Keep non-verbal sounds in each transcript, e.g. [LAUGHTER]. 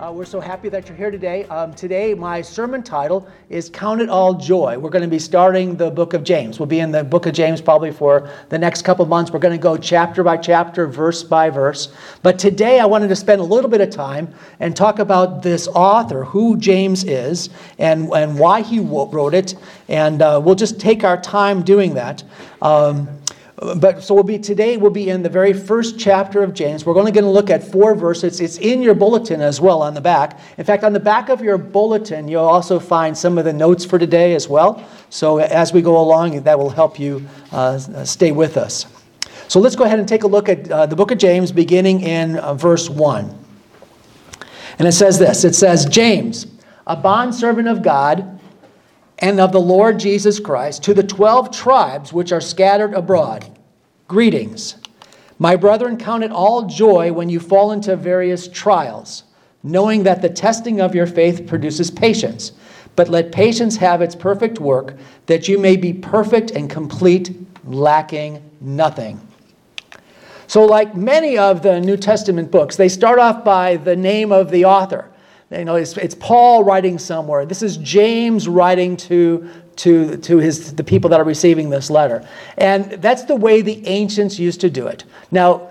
Uh, we're so happy that you're here today. Um, today, my sermon title is Count It All Joy. We're going to be starting the book of James. We'll be in the book of James probably for the next couple months. We're going to go chapter by chapter, verse by verse. But today, I wanted to spend a little bit of time and talk about this author, who James is, and, and why he wrote it. And uh, we'll just take our time doing that. Um, but so we'll be today we'll be in the very first chapter of james. We're only going to look at four verses. It's in your bulletin as well on the back. In fact on the back of your bulletin you'll also find some of the notes for today as well. So as we go along that will help you uh, stay with us. So let's go ahead and take a look at uh, the book of james beginning in uh, verse 1 and it says this. It says james a bondservant of god and of the Lord Jesus Christ to the twelve tribes which are scattered abroad. Greetings. My brethren, count it all joy when you fall into various trials, knowing that the testing of your faith produces patience. But let patience have its perfect work, that you may be perfect and complete, lacking nothing. So, like many of the New Testament books, they start off by the name of the author. You know, it's, it's Paul writing somewhere. This is James writing to, to, to his, the people that are receiving this letter. And that's the way the ancients used to do it. Now,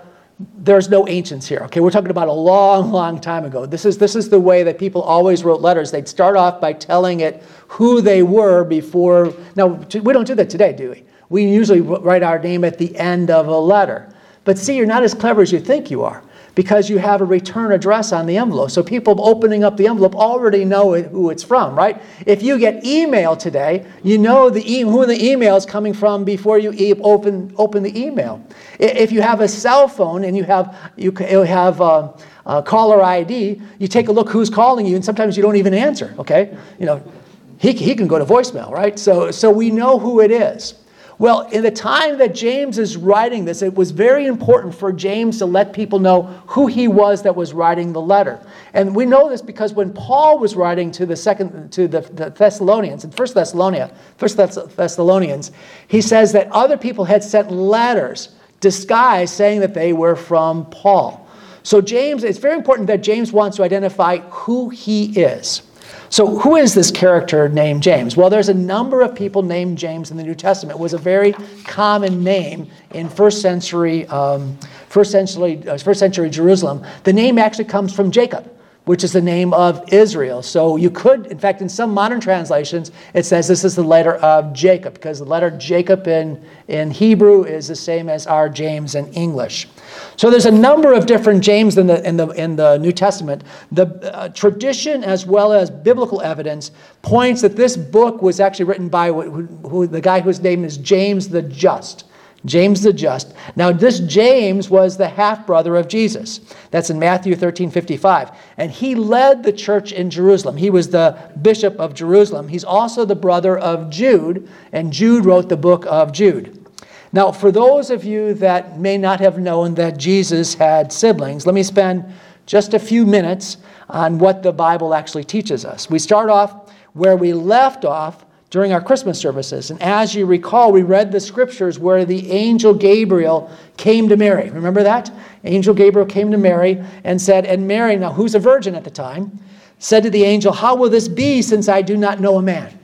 there's no ancients here. Okay, we're talking about a long, long time ago. This is this is the way that people always wrote letters. They'd start off by telling it who they were before. Now we don't do that today, do we? We usually write our name at the end of a letter. But see, you're not as clever as you think you are because you have a return address on the envelope. So people opening up the envelope already know who it's from, right? If you get email today, you know the e- who the email is coming from before you e- open, open the email. If you have a cell phone and you have, you, you have uh, uh, caller ID, you take a look who's calling you, and sometimes you don't even answer, okay? You know, he, he can go to voicemail, right? So, so we know who it is. Well, in the time that James is writing this, it was very important for James to let people know who he was that was writing the letter. And we know this because when Paul was writing to the second to the, the Thessalonians in First Thessalonia, First Thessalonians, he says that other people had sent letters disguised saying that they were from Paul. So James, it's very important that James wants to identify who he is. So, who is this character named James? Well, there's a number of people named James in the New Testament. It was a very common name in first century, um, first century, uh, first century Jerusalem. The name actually comes from Jacob which is the name of Israel. So you could, in fact, in some modern translations, it says this is the letter of Jacob, because the letter Jacob in, in Hebrew is the same as our James in English. So there's a number of different James in the, in the, in the New Testament. The uh, tradition, as well as biblical evidence, points that this book was actually written by who, who, the guy whose name is James the Just. James the Just. Now, this James was the half brother of Jesus. That's in Matthew 13 55. And he led the church in Jerusalem. He was the bishop of Jerusalem. He's also the brother of Jude, and Jude wrote the book of Jude. Now, for those of you that may not have known that Jesus had siblings, let me spend just a few minutes on what the Bible actually teaches us. We start off where we left off during our Christmas services. And as you recall, we read the scriptures where the angel Gabriel came to Mary. Remember that? Angel Gabriel came to Mary and said, and Mary, now who's a virgin at the time, said to the angel, How will this be since I do not know a man?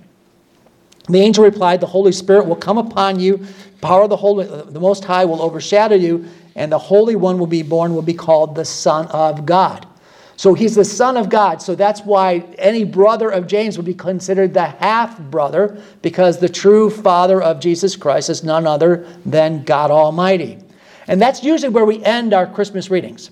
The angel replied, The Holy Spirit will come upon you, power of the Holy, the Most High will overshadow you, and the Holy One will be born, will be called the Son of God. So he's the Son of God. So that's why any brother of James would be considered the half brother, because the true father of Jesus Christ is none other than God Almighty. And that's usually where we end our Christmas readings.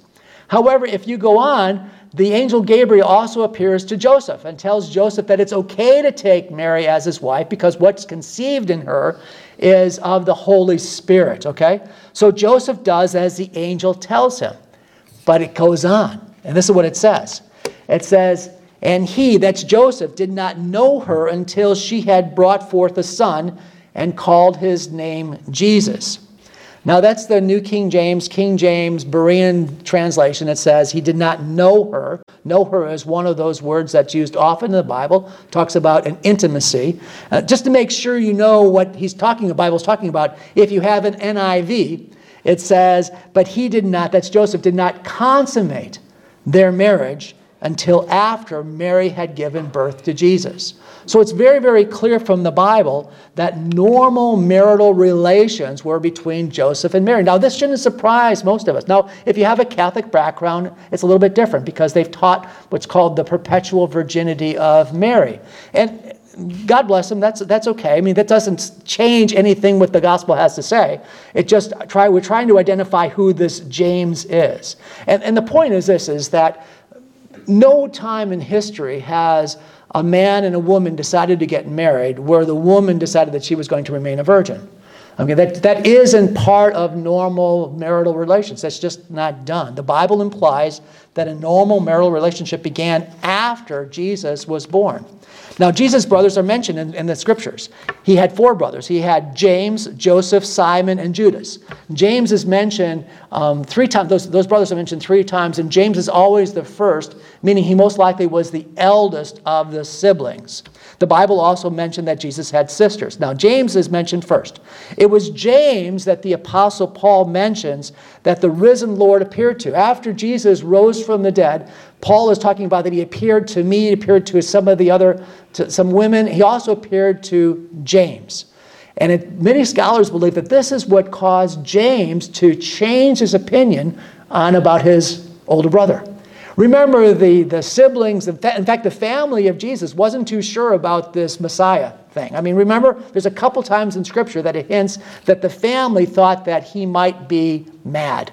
However, if you go on, the angel Gabriel also appears to Joseph and tells Joseph that it's okay to take Mary as his wife because what's conceived in her is of the Holy Spirit, okay? So Joseph does as the angel tells him. But it goes on. And this is what it says it says, And he, that's Joseph, did not know her until she had brought forth a son, and called his name Jesus. Now, that's the New King James, King James, Berean translation. It says he did not know her. Know her is one of those words that's used often in the Bible, talks about an intimacy. Uh, just to make sure you know what he's talking, the Bible's talking about, if you have an NIV, it says, but he did not, that's Joseph, did not consummate their marriage until after Mary had given birth to Jesus. So it's very, very clear from the Bible that normal marital relations were between Joseph and Mary. Now, this shouldn't surprise most of us. Now, if you have a Catholic background, it's a little bit different because they've taught what's called the perpetual virginity of Mary. And God bless them, that's, that's okay. I mean, that doesn't change anything what the gospel has to say. It just try, we're trying to identify who this James is. And, and the point is this, is that no time in history has a man and a woman decided to get married where the woman decided that she was going to remain a virgin. Okay, that, that isn't part of normal marital relations. That's just not done. The Bible implies that a normal marital relationship began after Jesus was born. Now, Jesus' brothers are mentioned in, in, the scriptures. He had four brothers. He had James, Joseph, Simon, and Judas. James is mentioned um, three times. Those, those brothers are mentioned three times, and James is always the first, meaning he most likely was the eldest of the siblings. The Bible also mentioned that Jesus had sisters. Now, James is mentioned first. It was James that the Apostle Paul mentions that the risen Lord appeared to. After Jesus rose from the dead, Paul is talking about that he appeared to me, he appeared to some of the other, some women. He also appeared to James. And it, many scholars believe that this is what caused James to change his opinion on about his older brother. Remember, the, the siblings, in fact, the family of Jesus wasn't too sure about this Messiah thing. I mean, remember, there's a couple times in Scripture that it hints that the family thought that he might be mad.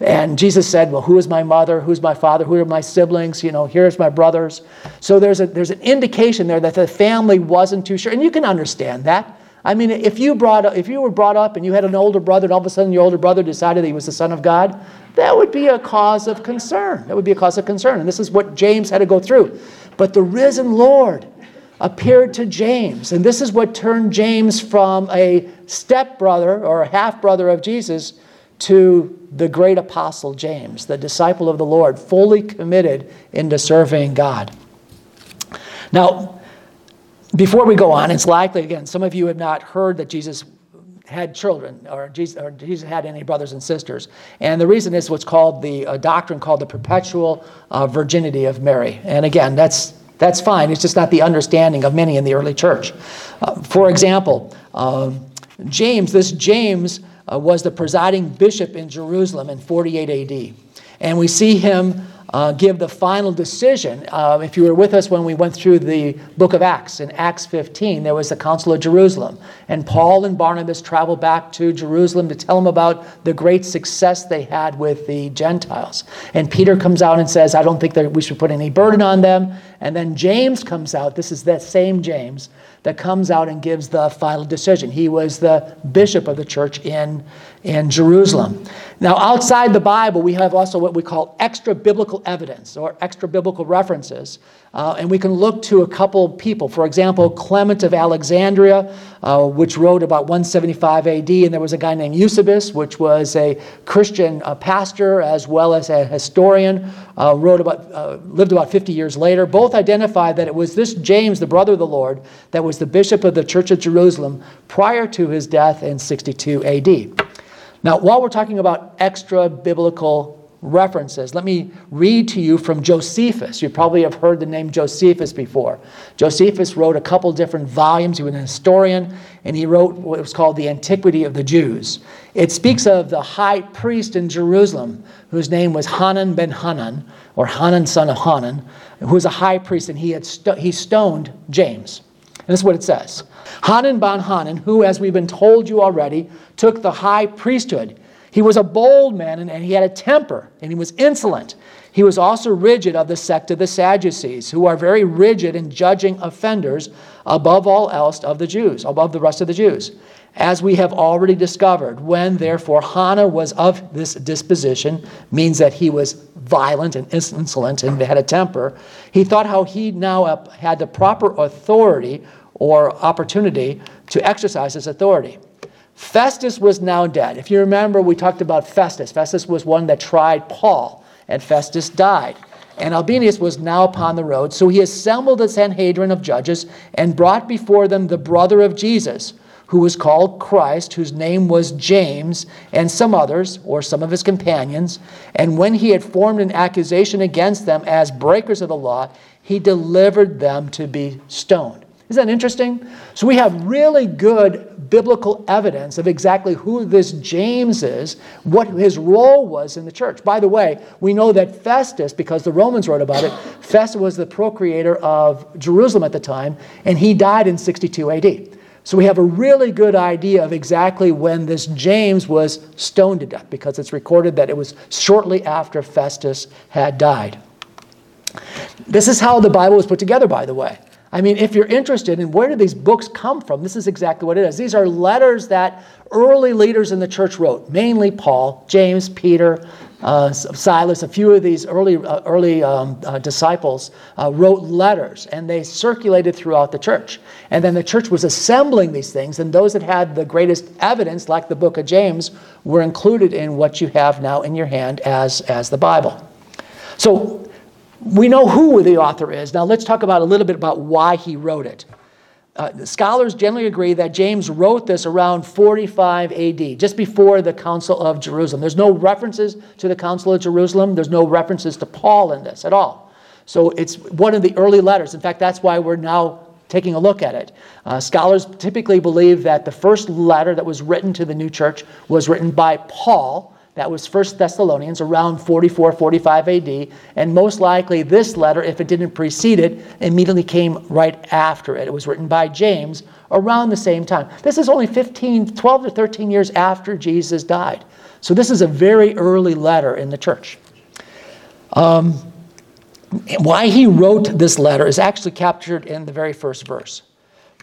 And Jesus said, Well, who is my mother? Who's my father? Who are my siblings? You know, here's my brothers. So there's, a, there's an indication there that the family wasn't too sure. And you can understand that. I mean, if you, brought, if you were brought up and you had an older brother, and all of a sudden your older brother decided that he was the Son of God, that would be a cause of concern. That would be a cause of concern. And this is what James had to go through. But the risen Lord appeared to James. And this is what turned James from a stepbrother or a half brother of Jesus to the great apostle James, the disciple of the Lord, fully committed into serving God. Now, before we go on, it's likely, again, some of you have not heard that Jesus had children or Jesus, or Jesus, had any brothers and sisters. And the reason is what's called the uh, doctrine called the perpetual uh, virginity of Mary. And again, that's, that's fine. It's just not the understanding of many in the early church. Uh, for example, um, James, this James uh, was the presiding bishop in Jerusalem in 48 AD. And we see him uh, give the final decision. Uh, if you were with us when we went through the book of Acts, in Acts 15, there was the Council of Jerusalem. And Paul and Barnabas traveled back to Jerusalem to tell them about the great success they had with the Gentiles. And Peter comes out and says, I don't think that we should put any burden on them. And then James comes out. This is that same James that comes out and gives the final decision. He was the bishop of the church in, in Jerusalem. Now, outside the Bible, we have also what we call extra biblical evidence or extra biblical references. Uh, and we can look to a couple people. For example, Clement of Alexandria, uh, which wrote about 175 AD, and there was a guy named Eusebius, which was a Christian uh, pastor as well as a historian, uh, wrote about, uh, lived about 50 years later. Both identified that it was this James, the brother of the Lord, that was the bishop of the Church of Jerusalem prior to his death in 62 AD. Now, while we're talking about extra biblical references. Let me read to you from Josephus. You probably have heard the name Josephus before. Josephus wrote a couple different volumes. He was an historian, and he wrote what was called the Antiquity of the Jews. It speaks of the high priest in Jerusalem, whose name was Hanan ben Hanan, or Hanan son of Hanan, who was a high priest, and he, had st- he stoned James. And this is what it says. Hanan ben Hanan, who, as we've been told you already, took the high priesthood he was a bold man and, and, he had a temper and he was insolent. He was also rigid of the sect of the Sadducees, who are very rigid in judging offenders above all else of the Jews, above the rest of the Jews. As we have already discovered, when therefore Hanan was of this disposition, means that he was violent and insolent and had a temper, he thought how he now had the proper authority or opportunity to exercise his authority. Festus was now dead. If you remember, we talked about Festus. Festus was one that tried Paul, and Festus died. And Albinus was now upon the road. So he assembled the Sanhedrin of judges and brought before them the brother of Jesus, who was called Christ, whose name was James, and some others, or some of his companions. And when he had formed an accusation against them as breakers of the law, he delivered them to be stoned. Isn't that interesting? So we have really good biblical evidence of exactly who this James is, what his role was in the church. By the way, we know that Festus, because the Romans wrote about it, Festus was the procreator of Jerusalem at the time, and he died in 62 AD. So we have a really good idea of exactly when this James was stoned to death, because it's recorded that it was shortly after Festus had died. This is how the Bible was put together, by the way. I mean, if you're interested in where do these books come from, this is exactly what it is. These are letters that early leaders in the church wrote, mainly Paul, James, Peter, uh, Silas, a few of these early, uh, early um, uh, disciples uh, wrote letters and they circulated throughout the church. And then the church was assembling these things, and those that had the greatest evidence, like the book of James, were included in what you have now in your hand as, as the Bible. So we know who the author is. Now let's talk about a little bit about why he wrote it. Uh, scholars generally agree that James wrote this around 45 AD, just before the Council of Jerusalem. There's no references to the Council of Jerusalem. There's no references to Paul in this at all. So it's one of the early letters. In fact, that's why we're now taking a look at it. Uh, scholars typically believe that the first letter that was written to the new church was written by Paul that was 1 Thessalonians around 44, 45 AD. And most likely, this letter, if it didn't precede it, immediately came right after it. It was written by James around the same time. This is only 15, 12 to 13 years after Jesus died. So this is a very early letter in the church. Um, why he wrote this letter is actually captured in the very first verse.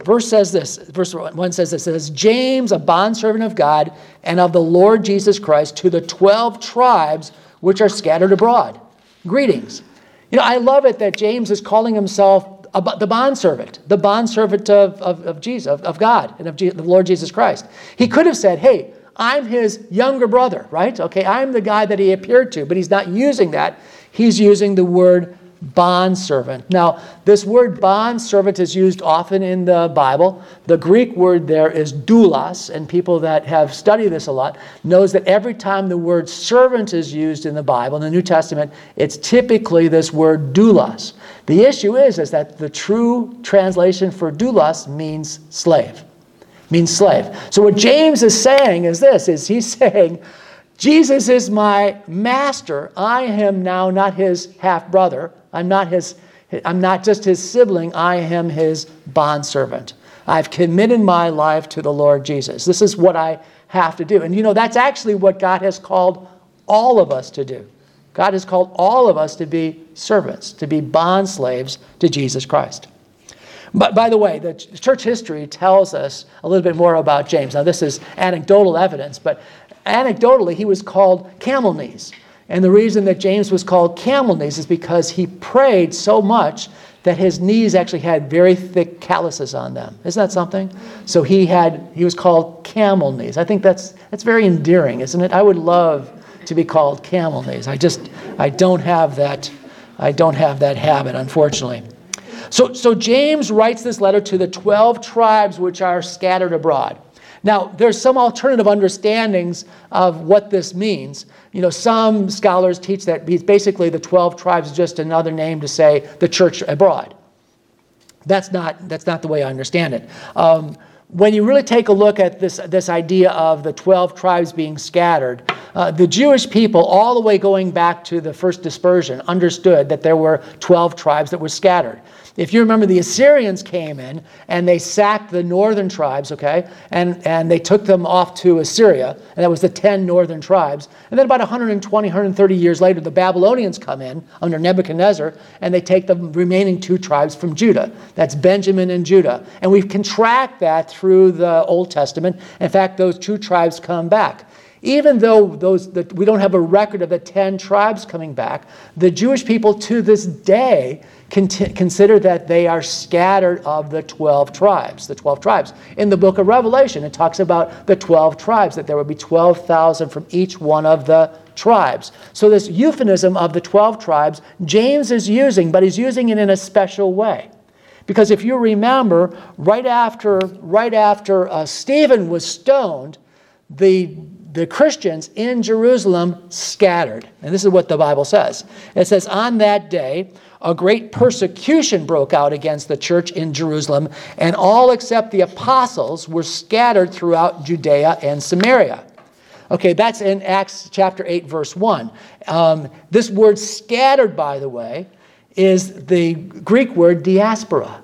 Verse says this, verse 1 says this, says, James, a bondservant of God and of the Lord Jesus Christ, to the 12 tribes which are scattered abroad. Greetings. You know, I love it that James is calling himself the bondservant, the bondservant of, of, of Jesus, of, of God, and of the Lord Jesus Christ. He could have said, hey, I'm his younger brother, right? Okay, I'm the guy that he appeared to, but he's not using that. He's using the word bondservant. Now, this word bondservant is used often in the Bible. The Greek word there is doulos, and people that have studied this a lot knows that every time the word servant is used in the Bible, in the New Testament, it's typically this word doulos. The issue is, is that the true translation for doulos means slave. Means slave. So what James is saying is this, is he's [LAUGHS] saying, Jesus is my master. I am now not his half brother. I'm not his I'm not just his sibling, I am his bondservant. I've committed my life to the Lord Jesus. This is what I have to do. And you know, that's actually what God has called all of us to do. God has called all of us to be servants, to be bond slaves to Jesus Christ. But by the way, the church history tells us a little bit more about James. Now, this is anecdotal evidence, but anecdotally, he was called camel knees. And the reason that James was called camel knees is because he prayed so much that his knees actually had very thick calluses on them. Isn't that something? So he had he was called camel knees. I think that's that's very endearing, isn't it? I would love to be called camel knees. I just I don't have that I don't have that habit, unfortunately. So so James writes this letter to the 12 tribes which are scattered abroad. Now, there's some alternative understandings of what this means. You know, some scholars teach that basically the 12 tribes is just another name to say the church abroad. That's not, that's not the way I understand it. Um, when you really take a look at this, this idea of the 12 tribes being scattered, uh, the Jewish people, all the way going back to the first dispersion, understood that there were 12 tribes that were scattered. If you remember, the Assyrians came in and they sacked the northern tribes, okay, and, and they took them off to Assyria, and that was the 10 northern tribes. And then about 120, 130 years later, the Babylonians come in under Nebuchadnezzar, and they take the remaining two tribes from Judah. That's Benjamin and Judah. And we can track that through the Old Testament. In fact, those two tribes come back. Even though those, the, we don't have a record of the 10 tribes coming back, the Jewish people to this day consider that they are scattered of the 12 tribes, the 12 tribes. In the book of Revelation, it talks about the 12 tribes, that there would be 12,000 from each one of the tribes. So, this euphemism of the 12 tribes, James is using, but he's using it in a special way. Because if you remember, right after, right after uh, Stephen was stoned, the, the Christians in Jerusalem scattered. And this is what the Bible says it says, On that day, a great persecution broke out against the church in Jerusalem, and all except the apostles were scattered throughout Judea and Samaria. Okay, that's in Acts chapter 8, verse 1. Um, this word scattered, by the way, is the Greek word diaspora.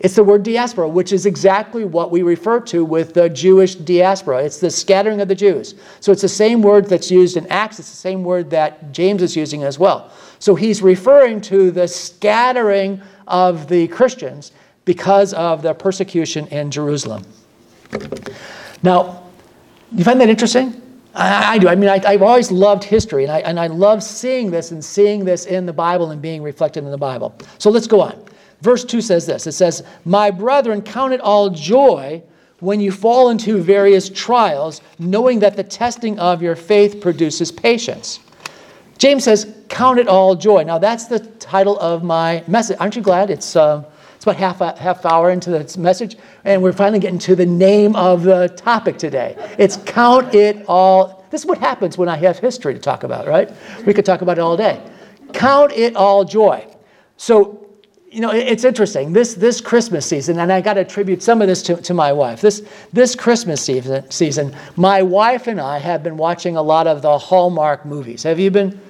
It's the word diaspora, which is exactly what we refer to with the Jewish diaspora. It's the scattering of the Jews. So it's the same word that's used in Acts, it's the same word that James is using as well. So he's referring to the scattering of the Christians because of the persecution in Jerusalem. Now, you find that interesting? I, I do. I mean, I, have always loved history, and I, and I love seeing this and seeing this in the Bible and being reflected in the Bible. So let's go on. Verse 2 says this It says, My brethren, count it all joy when you fall into various trials, knowing that the testing of your faith produces patience. James says, Count it all joy. Now, that's the title of my message. Aren't you glad? It's, uh, it's about half, a, half hour into the message, and we're finally getting to the name of the topic today. It's Count It All. This is what happens when I have history to talk about, right? We could talk about it all day. Count it all joy. So, you know, it's interesting. This, this Christmas season, and I got to attribute some of this to, to my wife. This, this Christmas season, season, my wife and I have been watching a lot of the Hallmark movies. Have you been?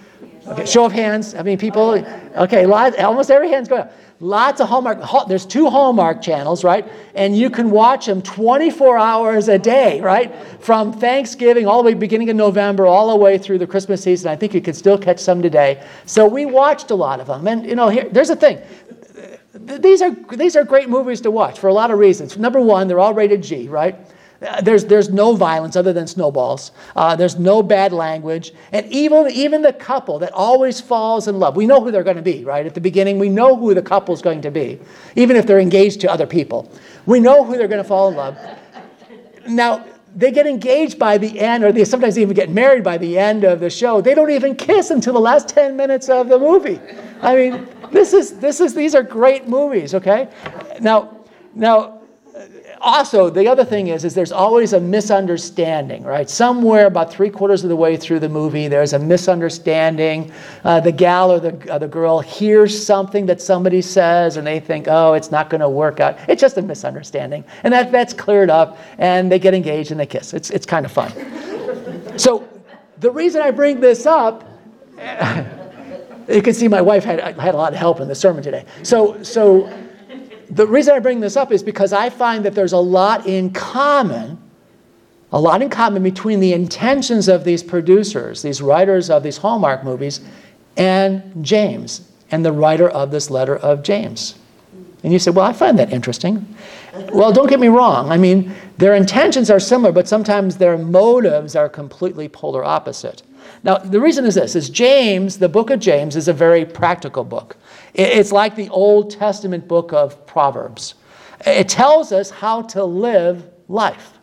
Okay, show of hands. I mean, people. Okay, lot, almost every hand's going up. Lots of Hallmark. There's two Hallmark channels, right? And you can watch them 24 hours a day, right? From Thanksgiving all the way beginning of November all the way through the Christmas season. I think you could still catch some today. So we watched a lot of them. And you know, here, there's a thing these are, these are great movies to watch for a lot of reasons. Number one, they're all rated G, right? Uh, there's, there's no violence other than snowballs. Uh, there's no bad language. And even, even the couple that always falls in love, we know who they're going to be, right? At the beginning, we know who the couple's going to be, even if they're engaged to other people. We know who they're going to fall in love. Now, they get engaged by the end, or they sometimes even get married by the end of the show. They don't even kiss until the last 10 minutes of the movie. I mean, this is, this is, these are great movies, okay? Now, now, also, the other thing is, is there's always a misunderstanding, right? Somewhere about three quarters of the way through the movie, there's a misunderstanding. Uh, the gal or the, uh, the girl hears something that somebody says, and they think, oh, it's not going to work out. It's just a misunderstanding. And that, that's cleared up, and they get engaged and they kiss. It's, it's kind of fun. so, the reason I bring this up, [LAUGHS] you can see my wife had, had a lot of help in the sermon today. So, so the reason I bring this up is because I find that there's a lot in common, a lot in common between the intentions of these producers, these writers of these Hallmark movies, and James, and the writer of this letter of James. And you say, well, I find that interesting. Well, don't get me wrong. I mean, their intentions are similar, but sometimes their motives are completely polar opposite. Now, the reason is this, is James, the book of James, is a very practical book. It's like the Old Testament book of Proverbs. It tells us how to live life.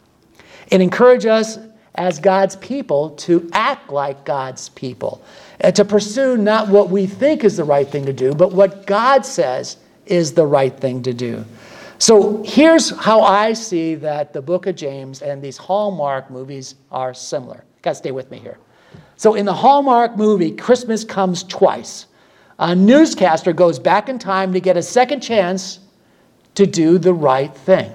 It encourages us as God's people to act like God's people, and to pursue not what we think is the right thing to do, but what God says is the right thing to do. So here's how I see that the book of James and these Hallmark movies are similar. You gotta stay with me here. So in the Hallmark movie, Christmas comes twice a newscaster goes back in time to get a second chance to do the right thing.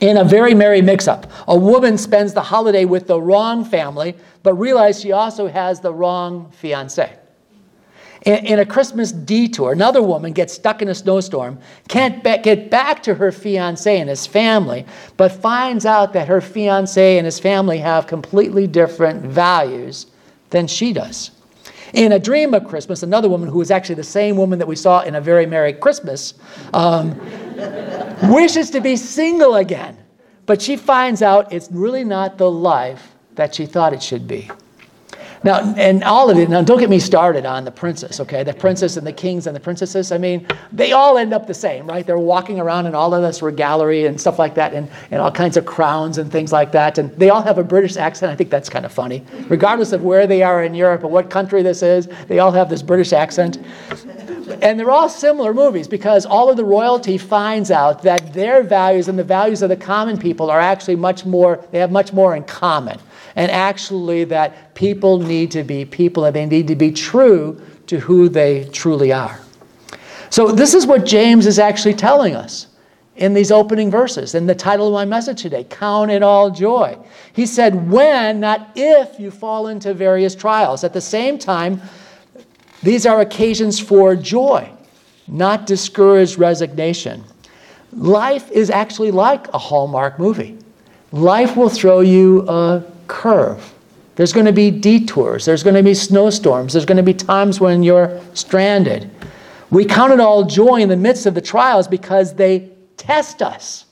In a very merry mix up, a woman spends the holiday with the wrong family, but realizes she also has the wrong fiance. In, in, a Christmas detour, another woman gets stuck in a snowstorm, can't be- get back to her fiance and his family, but finds out that her fiance and his family have completely different values than she does. In A Dream of Christmas, another woman who is actually the same woman that we saw in A Very Merry Christmas um, wishes to be single again. But she finds out it's really not the life that she thought it should be. Now, and all of it, now don't get me started on the princess, okay? The princess and the kings and the princesses. I mean, they all end up the same, right? They're walking around in all of this regallery and stuff like that, and, and all kinds of crowns and things like that. And they all have a British accent. I think that's kind of funny. Regardless of where they are in Europe or what country this is, they all have this British accent. And they're all similar movies because all of the royalty finds out that their values and the values of the common people are actually much more, they have much more in common and actually that people need to be people and they need to be true to who they truly are. So, this is what James is actually telling us in these opening verses. In the title of my message today, Count It All Joy. He said, When, not if, you fall into various trials. At the same time, these are occasions for joy, not discouraged resignation. Life is actually like a Hallmark movie. Life will throw you a curve. There's going to be detours. There's going to be snowstorms. There's going to be times when you're stranded. We count it all joy in the midst of the trials because they test us.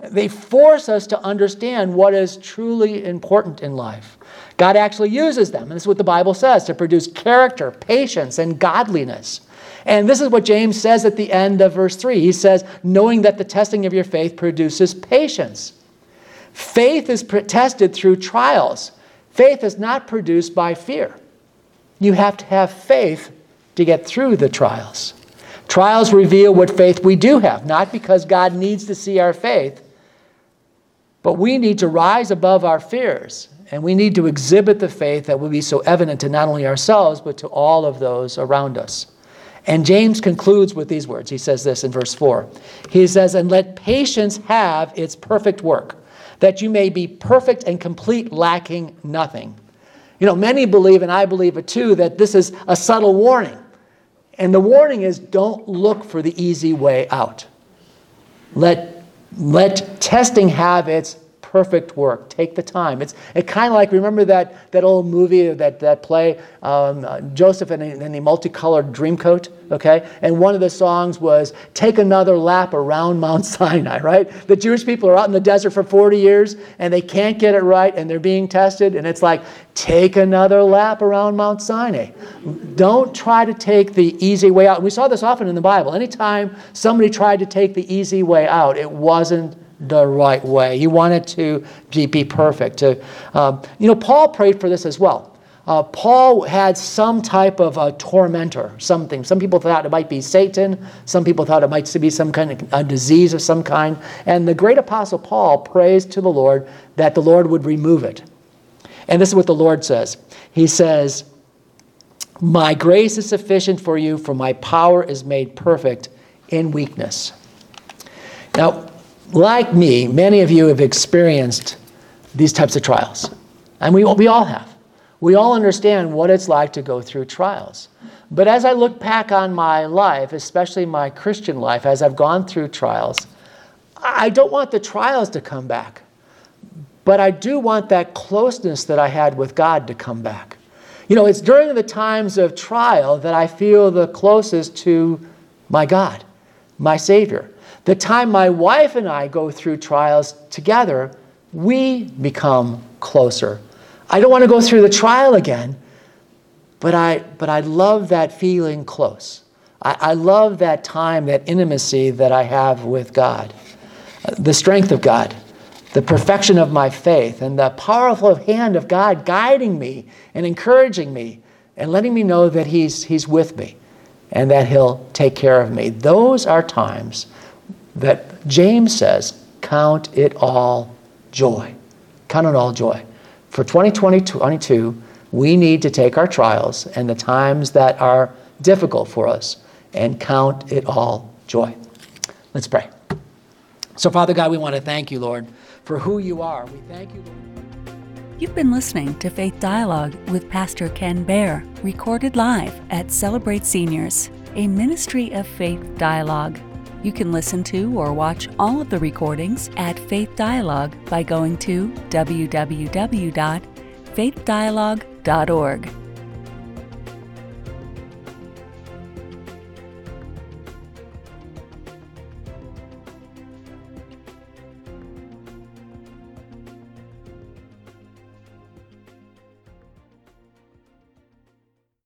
They force us to understand what is truly important in life. God actually uses them, and this is what the Bible says, to produce character, patience, and godliness. And this is what James says at the end of verse 3. He says, knowing that the testing of your faith produces patience. Faith is tested through trials. Faith is not produced by fear. You have to have faith to get through the trials. Trials reveal what faith we do have, not because God needs to see our faith, but we need to rise above our fears and we need to exhibit the faith that will be so evident to not only ourselves, but to all of those around us. And James concludes with these words. He says this in verse 4. He says, And let patience have its perfect work that you may be perfect and complete, lacking nothing. You know, many believe, and I believe it too, that this is a subtle warning. And the warning is don't look for the easy way out. Let, let testing have its perfect work. Take the time. It's it kind of like remember that that old movie that that play um, uh, Joseph and the, the multicolored dreamcoat. Okay, and one of the songs was "Take Another Lap Around Mount Sinai." [LAUGHS] Right? The Jewish people are out in the desert for 40 years and they can't get it right, and they're being tested, and it's like take another lap around Mount Sinai. Don't try to take the easy way out. We saw this often in the Bible. Anytime somebody tried to take the easy way out, it wasn't the right way. He wanted to be perfect. To, uh, you know, Paul prayed for this as well. Uh, Paul had some type of a tormentor, something. Some people thought it might be Satan. Some people thought it might be some kind of a disease of some kind. And the great apostle Paul prays to the Lord that the Lord would remove it. And this is what the Lord says. He says, My grace is sufficient for you, for my power is made perfect in weakness. Now, like me, many of you have experienced these types of trials. And we, we all have. We all understand what it's like to go through trials. But as I look back on my life, especially my Christian life, as I've gone through trials, I don't want the trials to come back. But I do want that closeness that I had with God to come back. You know, it's during the times of trial that I feel the closest to my God, my Savior. The time my wife and I go through trials together, we become closer. I don't want to go through the trial again, but I, but I love that feeling close. I, I love that time, that intimacy that I have with God, uh, the strength of God, the perfection of my faith, and the powerful hand of God guiding me and encouraging me and letting me know that He's, he's with me and that He'll take care of me. Those are times that James says, count it all joy. Count it all joy. For 2022, we need to take our trials and the times that are difficult for us and count it all joy. Let's pray. So, Father God, we want to thank you, Lord, for who you are. We thank you, Lord. You've been listening to Faith Dialogue with Pastor Ken Baer, recorded live at Celebrate Seniors, a ministry of faith dialogue. You can listen to or watch all of the recordings at Faith Dialogue by going to www.faithdialogue.org.